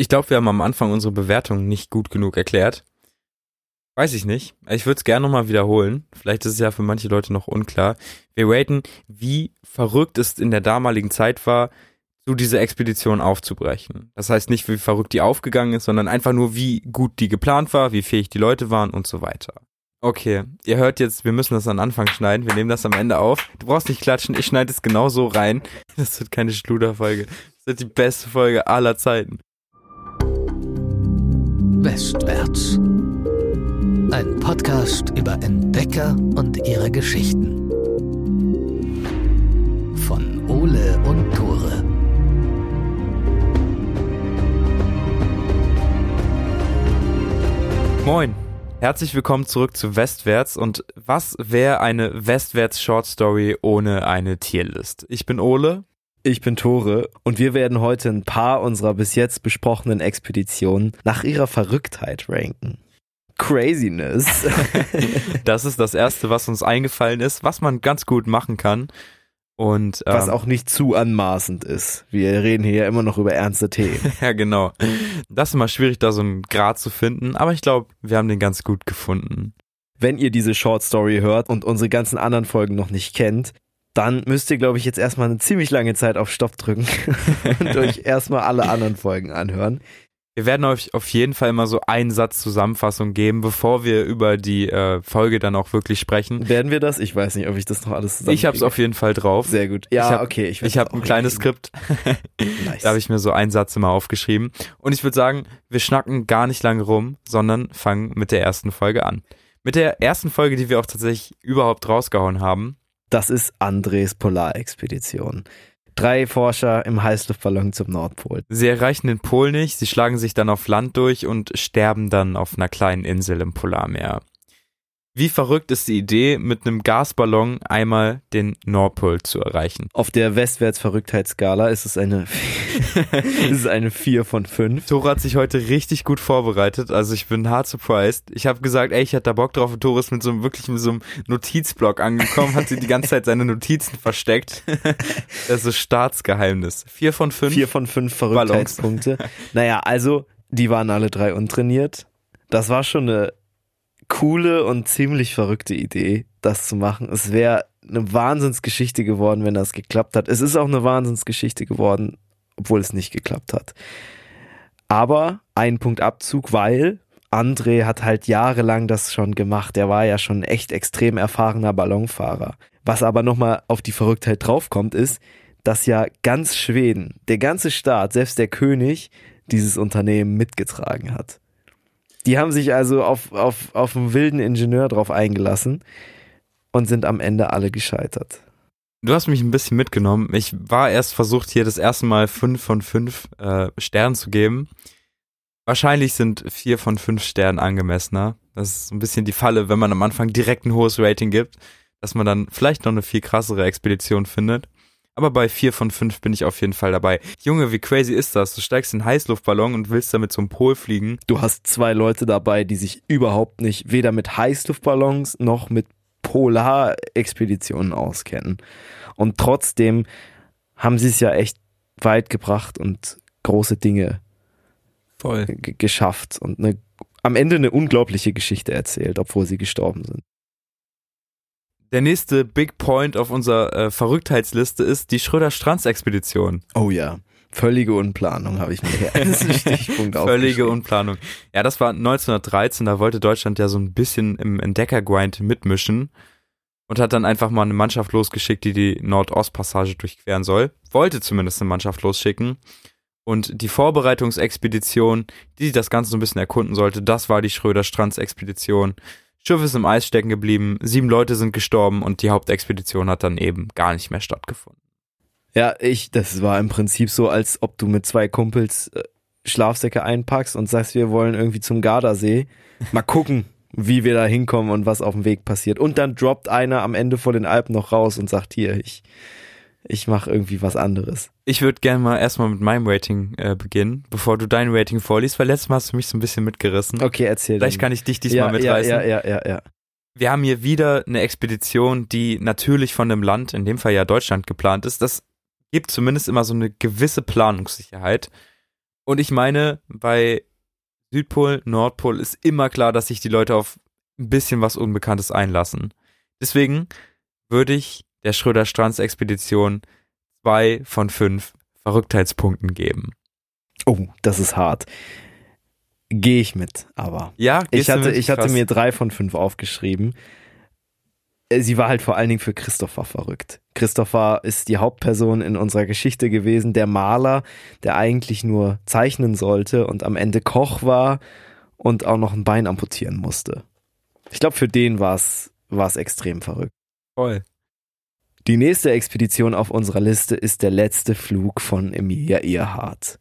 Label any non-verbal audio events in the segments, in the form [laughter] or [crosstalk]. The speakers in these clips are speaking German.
Ich glaube, wir haben am Anfang unsere Bewertung nicht gut genug erklärt. Weiß ich nicht. Ich würde es gerne nochmal wiederholen. Vielleicht ist es ja für manche Leute noch unklar. Wir raten, wie verrückt es in der damaligen Zeit war, so diese Expedition aufzubrechen. Das heißt nicht, wie verrückt die aufgegangen ist, sondern einfach nur, wie gut die geplant war, wie fähig die Leute waren und so weiter. Okay, ihr hört jetzt, wir müssen das am Anfang schneiden. Wir nehmen das am Ende auf. Du brauchst nicht klatschen, ich schneide es genau so rein. [laughs] Das wird keine Schluderfolge. Das wird die beste Folge aller Zeiten. Westwärts. Ein Podcast über Entdecker und ihre Geschichten. Von Ole und Tore. Moin. Herzlich willkommen zurück zu Westwärts und was wäre eine Westwärts Short Story ohne eine Tierlist? Ich bin Ole. Ich bin Tore und wir werden heute ein paar unserer bis jetzt besprochenen Expeditionen nach ihrer Verrücktheit ranken. Craziness. [laughs] das ist das erste, was uns eingefallen ist, was man ganz gut machen kann. Und, ähm, Was auch nicht zu anmaßend ist. Wir reden hier ja immer noch über ernste Themen. [laughs] ja, genau. Das ist immer schwierig, da so einen Grad zu finden, aber ich glaube, wir haben den ganz gut gefunden. Wenn ihr diese Short Story hört und unsere ganzen anderen Folgen noch nicht kennt, dann müsst ihr, glaube ich, jetzt erstmal eine ziemlich lange Zeit auf Stopp drücken [laughs] und euch [laughs] erstmal alle anderen Folgen anhören. Wir werden euch auf jeden Fall immer so einen Satz Zusammenfassung geben, bevor wir über die äh, Folge dann auch wirklich sprechen. Werden wir das? Ich weiß nicht, ob ich das noch alles zusammen. Ich habe es auf jeden Fall drauf. Sehr gut. Ja, ich hab, okay. Ich, ich habe ein kleines Skript. [laughs] nice. Da habe ich mir so einen Satz immer aufgeschrieben. Und ich würde sagen, wir schnacken gar nicht lange rum, sondern fangen mit der ersten Folge an. Mit der ersten Folge, die wir auch tatsächlich überhaupt rausgehauen haben. Das ist Andres Polarexpedition. Drei Forscher im Heißluftballon zum Nordpol. Sie erreichen den Pol nicht, sie schlagen sich dann auf Land durch und sterben dann auf einer kleinen Insel im Polarmeer. Wie verrückt ist die Idee, mit einem Gasballon einmal den Nordpol zu erreichen? Auf der Westwärts-Verrücktheitsskala ist es eine, [laughs] ist es eine 4 von 5. Tore hat sich heute richtig gut vorbereitet, also ich bin hart surprised. Ich habe gesagt, ey, ich hätte da Bock drauf und Tore ist mit so einem, wirklich mit so einem Notizblock angekommen, hat sie die ganze Zeit seine Notizen versteckt. [laughs] das ist Staatsgeheimnis. 4 von 5. 4 von 5 Verrücktheitspunkte. naja, also, die waren alle drei untrainiert. Das war schon eine coole und ziemlich verrückte Idee, das zu machen. Es wäre eine Wahnsinnsgeschichte geworden, wenn das geklappt hat. Es ist auch eine Wahnsinnsgeschichte geworden, obwohl es nicht geklappt hat. Aber ein Punkt Abzug, weil André hat halt jahrelang das schon gemacht. Er war ja schon echt extrem erfahrener Ballonfahrer. Was aber nochmal auf die Verrücktheit draufkommt, ist, dass ja ganz Schweden, der ganze Staat, selbst der König, dieses Unternehmen mitgetragen hat. Die haben sich also auf, auf, auf einen wilden Ingenieur drauf eingelassen und sind am Ende alle gescheitert. Du hast mich ein bisschen mitgenommen. Ich war erst versucht, hier das erste Mal fünf von fünf äh, Sternen zu geben. Wahrscheinlich sind vier von fünf Sternen angemessener. Das ist ein bisschen die Falle, wenn man am Anfang direkt ein hohes Rating gibt, dass man dann vielleicht noch eine viel krassere Expedition findet. Aber bei vier von fünf bin ich auf jeden Fall dabei. Junge, wie crazy ist das? Du steigst in einen Heißluftballon und willst damit zum Pol fliegen. Du hast zwei Leute dabei, die sich überhaupt nicht weder mit Heißluftballons noch mit Polarexpeditionen auskennen. Und trotzdem haben sie es ja echt weit gebracht und große Dinge Voll. geschafft und eine, am Ende eine unglaubliche Geschichte erzählt, obwohl sie gestorben sind. Der nächste Big Point auf unserer äh, Verrücktheitsliste ist die Schröder-Strands-Expedition. Oh ja. Völlige Unplanung habe ich mir hier als [laughs] Stichpunkt Völlige Unplanung. Ja, das war 1913, da wollte Deutschland ja so ein bisschen im Entdeckergrind mitmischen und hat dann einfach mal eine Mannschaft losgeschickt, die die Nordostpassage durchqueren soll. Wollte zumindest eine Mannschaft losschicken. Und die Vorbereitungsexpedition, die das Ganze so ein bisschen erkunden sollte, das war die Schröder-Strands-Expedition. Schiff ist im Eis stecken geblieben, sieben Leute sind gestorben und die Hauptexpedition hat dann eben gar nicht mehr stattgefunden. Ja, ich, das war im Prinzip so, als ob du mit zwei Kumpels äh, Schlafsäcke einpackst und sagst, wir wollen irgendwie zum Gardasee. Mal gucken, wie wir da hinkommen und was auf dem Weg passiert. Und dann droppt einer am Ende vor den Alpen noch raus und sagt, hier, ich, ich mache irgendwie was anderes. Ich würde gerne mal erstmal mit meinem Rating äh, beginnen, bevor du dein Rating vorliest, weil letztes Mal hast du mich so ein bisschen mitgerissen. Okay, erzähl. Vielleicht dann. kann ich dich diesmal ja, mitreißen. Ja, ja, ja, ja. Wir haben hier wieder eine Expedition, die natürlich von einem Land, in dem Fall ja Deutschland, geplant ist. Das gibt zumindest immer so eine gewisse Planungssicherheit. Und ich meine, bei Südpol, Nordpol ist immer klar, dass sich die Leute auf ein bisschen was Unbekanntes einlassen. Deswegen würde ich der Schröder-Strands-Expedition zwei von fünf Verrücktheitspunkten geben. Oh, das ist hart. Gehe ich mit, aber. Ja, Ich hatte, mit? ich hatte Krass. mir drei von fünf aufgeschrieben. Äh, Sie war halt vor allen Dingen für Christopher verrückt. Christopher ist die Hauptperson in unserer Geschichte gewesen, der Maler, der eigentlich nur zeichnen sollte und am Ende Koch war und auch noch ein Bein amputieren musste. Ich glaube, für den war es war es extrem verrückt. voll. Die nächste Expedition auf unserer Liste ist der letzte Flug von Emilia Earhart.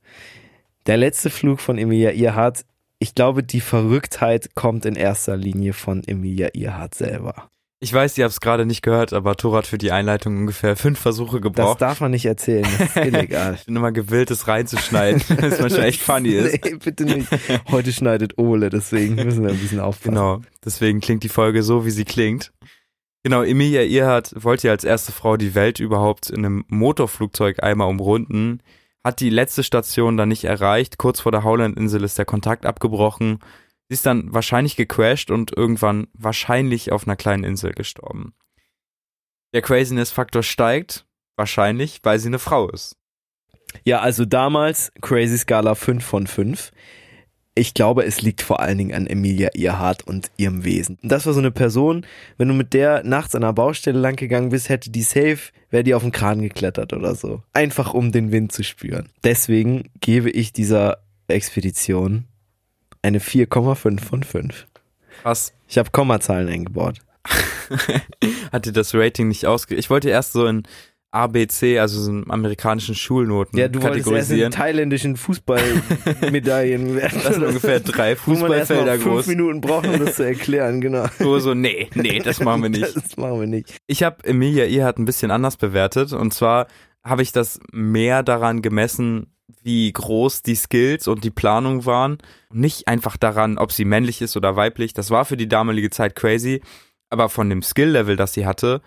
Der letzte Flug von Emilia Earhart, ich glaube, die Verrücktheit kommt in erster Linie von Emilia Earhart selber. Ich weiß, ihr habt es gerade nicht gehört, aber Thor hat für die Einleitung ungefähr fünf Versuche Das gebraucht. darf man nicht erzählen, das ist [laughs] illegal. Ich bin immer gewillt, es reinzuschneiden, [laughs] das manchmal echt funny ist. Nee, bitte nicht. Heute schneidet Ole, deswegen müssen wir ein bisschen aufpassen. Genau, deswegen klingt die Folge so, wie sie klingt. Genau, Emilia Earhart wollte ja als erste Frau die Welt überhaupt in einem Motorflugzeug einmal umrunden, hat die letzte Station dann nicht erreicht, kurz vor der Howland-Insel ist der Kontakt abgebrochen, sie ist dann wahrscheinlich gecrashed und irgendwann wahrscheinlich auf einer kleinen Insel gestorben. Der Craziness-Faktor steigt, wahrscheinlich, weil sie eine Frau ist. Ja, also damals Crazy Scala 5 von 5. Ich glaube, es liegt vor allen Dingen an Emilia Earhart und ihrem Wesen. Das war so eine Person, wenn du mit der nachts an einer Baustelle lang gegangen bist, hätte die safe, wäre die auf den Kran geklettert oder so. Einfach um den Wind zu spüren. Deswegen gebe ich dieser Expedition eine 4,5 von 5. Krass. Ich habe Kommazahlen eingebaut. [laughs] Hatte das Rating nicht ausge... Ich wollte erst so in ABC, also so in amerikanischen Schulnoten Ja, du wolltest erst in kategorisieren. thailändischen Fußballmedaillen [laughs] werden. Das sind ungefähr drei Fußballfelder mal fünf groß. Minuten braucht, um das zu erklären, genau. [laughs] So, so, nee, nee, das machen wir nicht. [laughs] Das machen wir nicht. Ich habe Emilia Earhart ein bisschen anders bewertet und zwar habe ich das mehr daran gemessen, wie groß die Skills und die Planung waren. Nicht einfach daran, ob sie männlich ist oder weiblich. Das war für die damalige Zeit crazy. Aber von dem Skill-Level, das sie hatte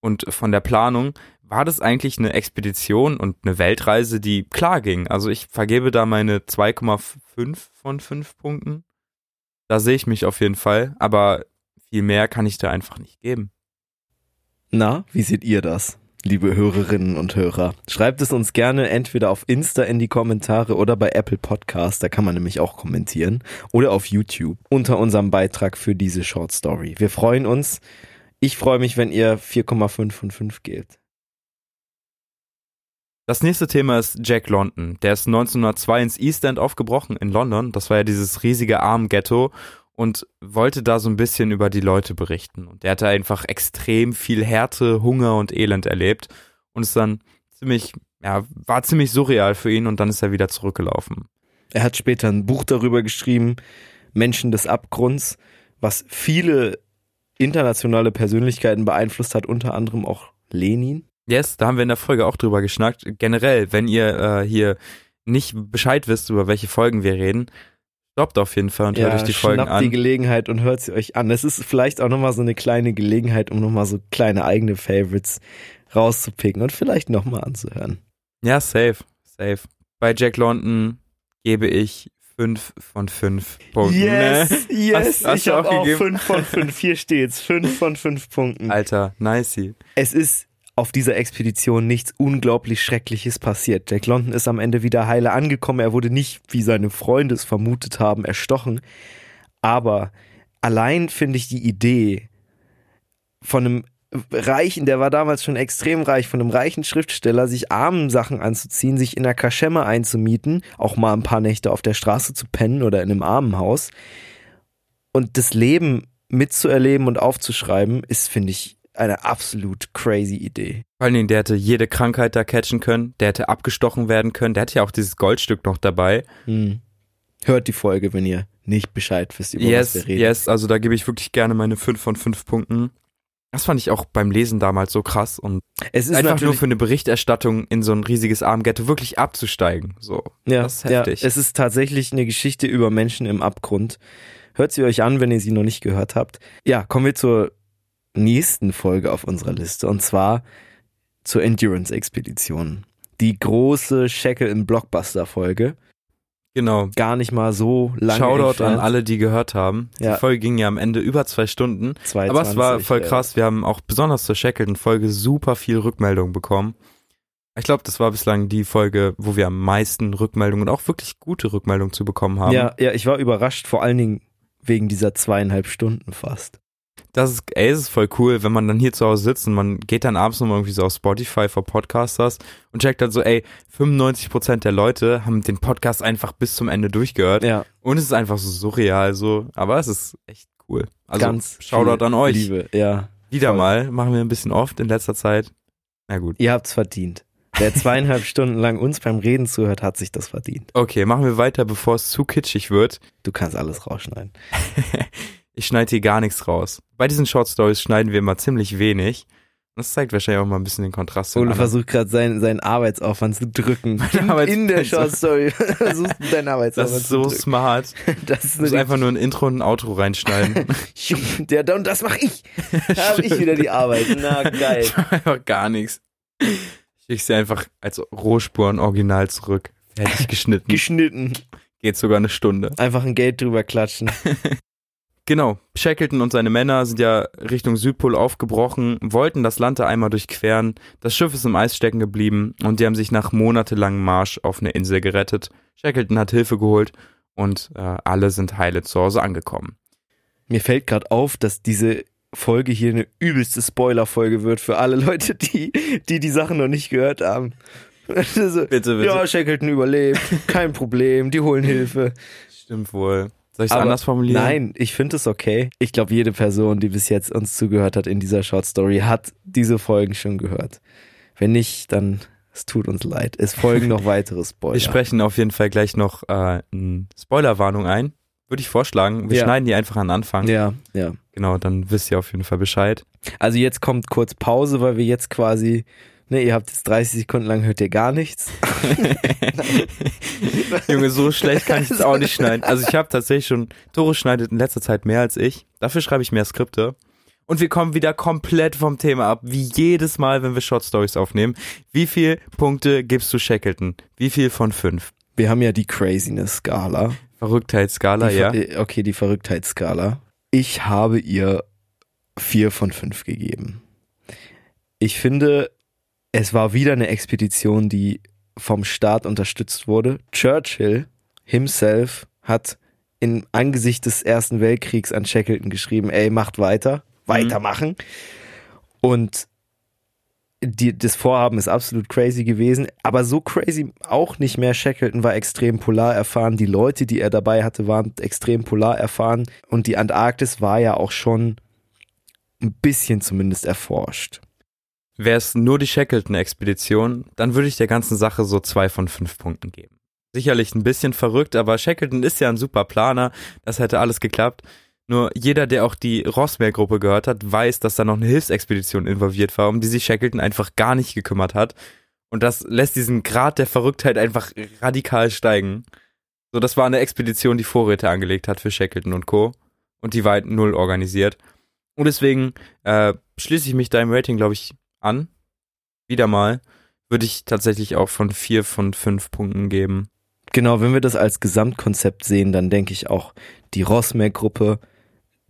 und von der Planung, war das eigentlich eine Expedition und eine Weltreise, die klar ging. Also ich vergebe da meine 2,5 von 5 Punkten. Da sehe ich mich auf jeden Fall. Aber viel mehr kann ich da einfach nicht geben. Na, wie seht ihr das, liebe Hörerinnen und Hörer? Schreibt es uns gerne entweder auf Insta in die Kommentare oder bei Apple Podcast, da kann man nämlich auch kommentieren, oder auf YouTube unter unserem Beitrag für diese Short Story. Wir freuen uns. Ich freue mich, wenn ihr 4,5 von 5 gebt. Das nächste Thema ist Jack London. Der ist 1902 ins East End aufgebrochen in London. Das war ja dieses riesige Armghetto und wollte da so ein bisschen über die Leute berichten. Und der hatte einfach extrem viel Härte, Hunger und Elend erlebt und ist dann ziemlich, ja, war ziemlich surreal für ihn und dann ist er wieder zurückgelaufen. Er hat später ein Buch darüber geschrieben, Menschen des Abgrunds, was viele internationale Persönlichkeiten beeinflusst hat, unter anderem auch Lenin. Yes, da haben wir in der Folge auch drüber geschnackt. Generell, wenn ihr äh, hier nicht Bescheid wisst, über welche Folgen wir reden, stoppt auf jeden Fall und hört euch die Folgen schnappt die an. Gelegenheit und hört sie euch an. Es ist vielleicht auch nochmal so eine kleine Gelegenheit, um nochmal so kleine eigene Favorites rauszupicken und vielleicht nochmal anzuhören. Ja, safe, safe. Bei Jack London gebe ich fünf von fünf Punkten. Yes, Ne? yes, Hast- hast ich habe auch auch gegeben? fünf von fünf. Hier steht's, fünf von fünf Punkten. Alter, nicey. Es ist auf dieser Expedition nichts unglaublich Schreckliches passiert. Jack London ist am Ende wieder heile angekommen. Er wurde nicht, wie seine Freunde es vermutet haben, erstochen. Aber allein finde ich die Idee von einem reichen, der war damals schon extrem reich, von einem reichen Schriftsteller, sich armen Sachen anzuziehen, sich in einer Kaschemme einzumieten, auch mal ein paar Nächte auf der Straße zu pennen oder in einem Armenhaus und das Leben mitzuerleben und aufzuschreiben, ist, finde ich, eine absolut crazy Idee. Vor allen Dingen, der hätte jede Krankheit da catchen können, der hätte abgestochen werden können, der hätte ja auch dieses Goldstück noch dabei. Hm. Hört die Folge, wenn ihr nicht Bescheid wisst, über yes, was wir reden. yes, also da gebe ich wirklich gerne meine fünf von fünf Punkten. Das fand ich auch beim Lesen damals so krass und Es ist einfach nur für eine Berichterstattung in so ein riesiges Armghetto wirklich abzusteigen. So, ja, das ist heftig. Ja, es ist tatsächlich eine Geschichte über Menschen im Abgrund. Hört sie euch an, wenn ihr sie noch nicht gehört habt. Ja, kommen wir zur nächsten Folge auf unserer Liste und zwar zur Endurance-Expedition. Die große Shackle in Blockbuster-Folge. Genau. gar nicht mal so lange Shoutout entfernt. an alle, die gehört haben. Ja. Die Folge ging ja am Ende über zwei Stunden. 22, Aber es war voll ja. krass. Wir haben auch besonders zur Shackleton-Folge super viel Rückmeldung bekommen. Ich glaube, das war bislang die Folge, wo wir am meisten Rückmeldungen und auch wirklich gute Rückmeldungen zu bekommen haben. Ja, ja, ich war überrascht, vor allen Dingen wegen dieser zweieinhalb Stunden fast. Das ist, ey, es ist voll cool, wenn man dann hier zu Hause sitzt und man geht dann abends nochmal irgendwie so auf Spotify für Podcasters und checkt dann so, ey, 95% der Leute haben den Podcast einfach bis zum Ende durchgehört. Ja, Und es ist einfach so surreal, so, aber es ist echt cool. Also, ganz Shoutout an euch. Liebe, ja. Wieder voll. mal, machen wir ein bisschen oft in letzter Zeit. Na gut. Ihr habt's verdient. Wer zweieinhalb [laughs] Stunden lang uns beim Reden zuhört, hat sich das verdient. Okay, machen wir weiter, bevor es zu kitschig wird. Du kannst alles rausschneiden. [laughs] Ich schneide hier gar nichts raus. Bei diesen Short Stories schneiden wir immer ziemlich wenig. Das zeigt wahrscheinlich auch mal ein bisschen den Kontrast. Ole versucht gerade seinen, seinen Arbeitsaufwand zu drücken. [laughs] In, Arbeits- in der Short [laughs] Story [laughs] versuchst du deinen Arbeitsaufwand Das ist so smart. Das ist Du musst einfach nur ein Intro und ein Outro reinschneiden. Der, und das mache ich. Da habe ich wieder die Arbeit. Na geil. Ich mach einfach gar nichts. Ich schicke sie einfach als Rohspuren original zurück. Fertig geschnitten. Geschnitten. Geht sogar eine Stunde. Einfach ein Geld drüber klatschen. Genau. Shackleton und seine Männer sind ja Richtung Südpol aufgebrochen, wollten das Land da einmal durchqueren. Das Schiff ist im Eis stecken geblieben und die haben sich nach monatelangem Marsch auf eine Insel gerettet. Shackleton hat Hilfe geholt und äh, alle sind heile zu Hause angekommen. Mir fällt gerade auf, dass diese Folge hier eine übelste Spoiler-Folge wird für alle Leute, die die, die Sachen noch nicht gehört haben. [laughs] so, Bitte, bitte. ja, Shackleton überlebt, kein Problem, die holen Hilfe. Stimmt wohl. Soll ich es anders formulieren? Nein, ich finde es okay. Ich glaube, jede Person, die bis jetzt uns zugehört hat in dieser Short Story, hat diese Folgen schon gehört. Wenn nicht, dann es tut uns leid. Es folgen noch [laughs] weitere Spoiler. Wir sprechen auf jeden Fall gleich noch äh, eine Spoilerwarnung ein. Würde ich vorschlagen. Wir Ja. schneiden die einfach an den Anfang. ja, ja. Genau, dann wisst ihr auf jeden Fall Bescheid. Also jetzt kommt kurz Pause, weil wir jetzt quasi, ne, ihr habt jetzt 30 Sekunden lang hört ihr gar nichts. [laughs] Junge, so schlecht kann ich es auch nicht schneiden. Also ich habe tatsächlich schon, Toro schneidet in letzter Zeit mehr als ich. Dafür schreibe ich mehr Skripte. Und wir kommen wieder komplett vom Thema ab, wie jedes Mal, wenn wir Short Stories aufnehmen. Wie viel Punkte gibst du Shackleton? Wie viel von fünf? Wir haben ja die Craziness-Skala. Verrücktheitsskala, ja. Äh, Okay, die Verrücktheitsskala. Ich habe ihr vier von fünf gegeben. Ich finde, es war wieder eine Expedition, die vom Staat unterstützt wurde. Churchill himself hat im Angesicht des Ersten Weltkriegs an Shackleton geschrieben, ey, macht weiter, weitermachen. Und die, das Vorhaben ist absolut crazy gewesen, aber so crazy auch nicht mehr. Shackleton war extrem polar erfahren, die Leute, die er dabei hatte, waren extrem polar erfahren und die Antarktis war ja auch schon ein bisschen zumindest erforscht. Wäre es nur die Shackleton-Expedition, dann würde ich der ganzen Sache so zwei von fünf Punkten geben. Sicherlich ein bisschen verrückt, aber Shackleton ist ja ein super Planer, das hätte alles geklappt. Nur jeder, der auch die Rossmeer-Gruppe gehört hat, weiß, dass da noch eine Hilfsexpedition involviert war, um die sich Shackleton einfach gar nicht gekümmert hat. Und das lässt diesen Grad der Verrücktheit einfach radikal steigen. So, das war eine Expedition, die Vorräte angelegt hat für Shackleton und Co. Und die war halt null organisiert. Und deswegen äh, schließe ich mich deinem Rating, glaube ich, an. Wieder mal. Würde ich tatsächlich auch von vier von fünf Punkten geben. Genau, wenn wir das als Gesamtkonzept sehen, dann denke ich auch, die Rossmeer-Gruppe,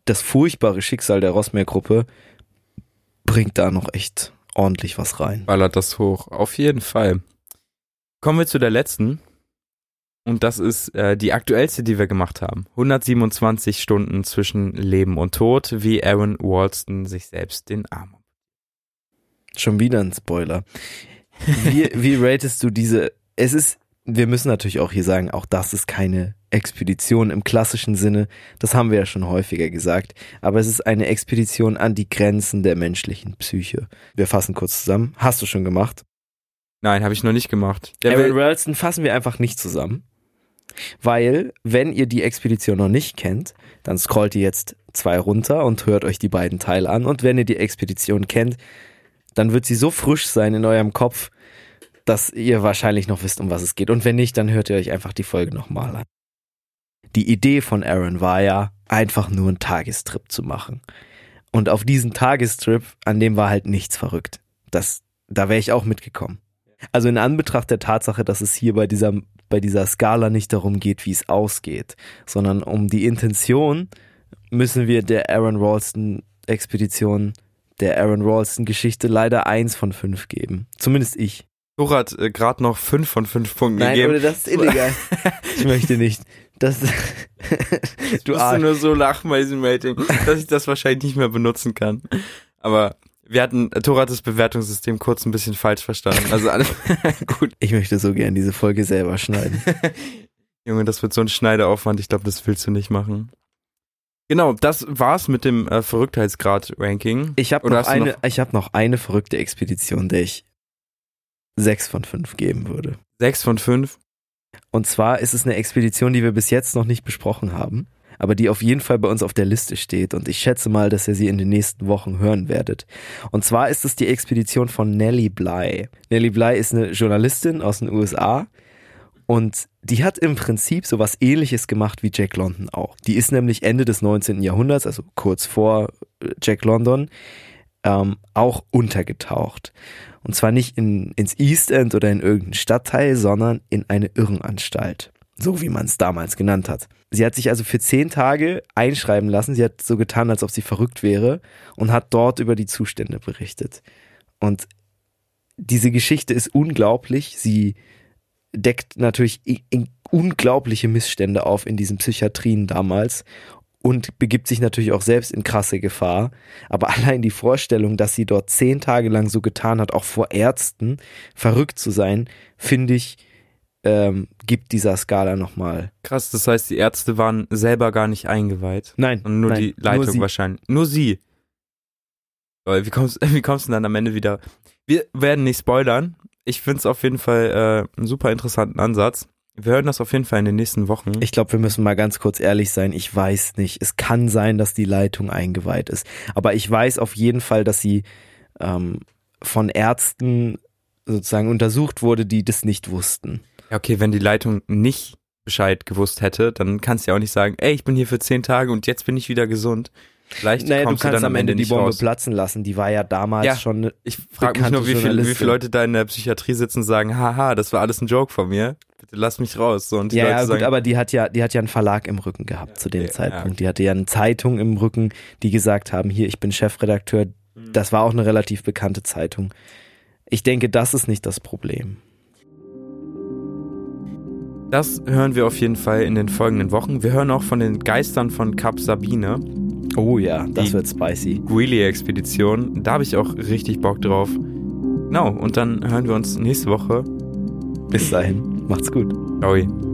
das furchtbare Schicksal der Rossmeer-Gruppe bringt da noch echt ordentlich was rein. Ballert das hoch. Auf jeden Fall. Kommen wir zu der letzten. Und das ist äh, die aktuellste, die wir gemacht haben. 127 Stunden zwischen Leben und Tod, wie Aaron Walston sich selbst den Arm. Schon wieder ein Spoiler. Wie, [laughs] wie ratest du diese? Es ist, wir müssen natürlich auch hier sagen, auch das ist keine Expedition im klassischen Sinne. Das haben wir ja schon häufiger gesagt. Aber es ist eine Expedition an die Grenzen der menschlichen Psyche. Wir fassen kurz zusammen. Hast du schon gemacht? Nein, habe ich noch nicht gemacht. Der Aaron Ralston fassen wir einfach nicht zusammen. Weil, wenn ihr die Expedition noch nicht kennt, dann scrollt ihr jetzt zwei runter und hört euch die beiden Teile an. Und wenn ihr die Expedition kennt, dann wird sie so frisch sein in eurem Kopf, dass ihr wahrscheinlich noch wisst, um was es geht. Und wenn nicht, dann hört ihr euch einfach die Folge nochmal an. Die Idee von Aaron war ja, einfach nur einen Tagestrip zu machen. Und auf diesen Tagestrip, an dem war halt nichts verrückt. Das, da wäre ich auch mitgekommen. Also in Anbetracht der Tatsache, dass es hier bei dieser, bei dieser Skala nicht darum geht, wie es ausgeht, sondern um die Intention, müssen wir der Aaron Ralston Expedition, der Aaron Ralston Geschichte leider eins von fünf geben. Zumindest ich. Dora hat äh, gerade noch fünf von fünf Punkten Nein, gegeben. oder das ist illegal. [laughs] ich möchte nicht. Das, [laughs] du Arsch. nur so lachen bei diesem Rating, dass ich das wahrscheinlich nicht mehr benutzen kann. Aber wir hatten, äh, Tora hat das Bewertungssystem kurz ein bisschen falsch verstanden. Also alles [laughs] gut. Ich möchte so gern diese Folge selber schneiden. Junge, das wird so ein Schneideaufwand. Ich glaube, das willst du nicht machen. Genau, das war's mit dem äh, Verrücktheitsgrad-Ranking. Ich habe noch, eine, noch- ich hab noch eine verrückte Expedition, der ich sechs von fünf geben würde. Sechs von fünf. Und zwar ist es eine Expedition, die wir bis jetzt noch nicht besprochen haben, aber die auf jeden Fall bei uns auf der Liste steht und ich schätze mal, dass ihr sie in den nächsten Wochen hören werdet. Und zwar ist es die Expedition von Nellie Bly. Nellie Bly ist eine Journalistin aus den USA und die hat im Prinzip sowas ähnliches gemacht wie Jack London auch. Die ist nämlich Ende des 19. Jahrhunderts, also kurz vor äh, Jack London, ähm, auch untergetaucht. Und zwar nicht in, ins East End oder in irgendeinen Stadtteil, sondern in eine Irrenanstalt. So wie man es damals genannt hat. Sie hat sich also für zehn Tage einschreiben lassen. Sie hat so getan, als ob sie verrückt wäre und hat dort über die Zustände berichtet. Und diese Geschichte ist unglaublich. Sie deckt natürlich unglaubliche Missstände auf in diesen Psychiatrien damals und begibt sich natürlich auch selbst in krasse Gefahr. Aber [laughs] allein die Vorstellung, dass sie dort zehn Tage lang so getan hat, auch vor Ärzten, verrückt zu sein, finde ich, ähm, gibt dieser Skala nochmal. Krass, das heißt, die Ärzte waren selber gar nicht eingeweiht. Nein, Und nur nein, die Leitung nur wahrscheinlich. Nur sie. Wie kommst, [laughs] wie kommst du denn dann am Ende wieder? Wir werden nicht spoilern. Ich finde es auf jeden Fall äh, einen super interessanten Ansatz. Wir hören das auf jeden Fall in den nächsten Wochen. Ich glaube, wir müssen mal ganz kurz ehrlich sein. Ich weiß nicht. Es kann sein, dass die Leitung eingeweiht ist. Aber ich weiß auf jeden Fall, dass sie ähm, von Ärzten sozusagen untersucht wurde, die das nicht wussten. okay, wenn die Leitung nicht Bescheid gewusst hätte, dann kannst du ja auch nicht sagen, ey, ich bin hier für zehn Tage und jetzt bin ich wieder gesund. Vielleicht Naja, du kannst dann am Ende die nicht Bombe raus. platzen lassen. Die war ja damals Ja. schon. Ich frage mich nur, wie, viel, wie viele Leute da in der Psychiatrie sitzen und sagen, haha, das war alles ein Joke von mir. Bitte lass mich raus. So, und die Ja, ja, gut, sagen, aber die hat ja, die hat ja einen Verlag im Rücken gehabt zu dem ja, Zeitpunkt. Die hatte ja eine Zeitung im Rücken, die gesagt haben, hier, ich bin Chefredakteur. Hm. Das war auch eine relativ bekannte Zeitung. Ich denke, das ist nicht das Problem. Das hören wir auf jeden Fall in den folgenden Wochen. Wir hören auch von den Geistern von Kap Sabine, Oh ja, das wird spicy. Greeley-Expedition. Da habe ich auch richtig Bock drauf. Genau, und dann hören wir uns nächste Woche. Bis dahin, macht's gut. Ciao.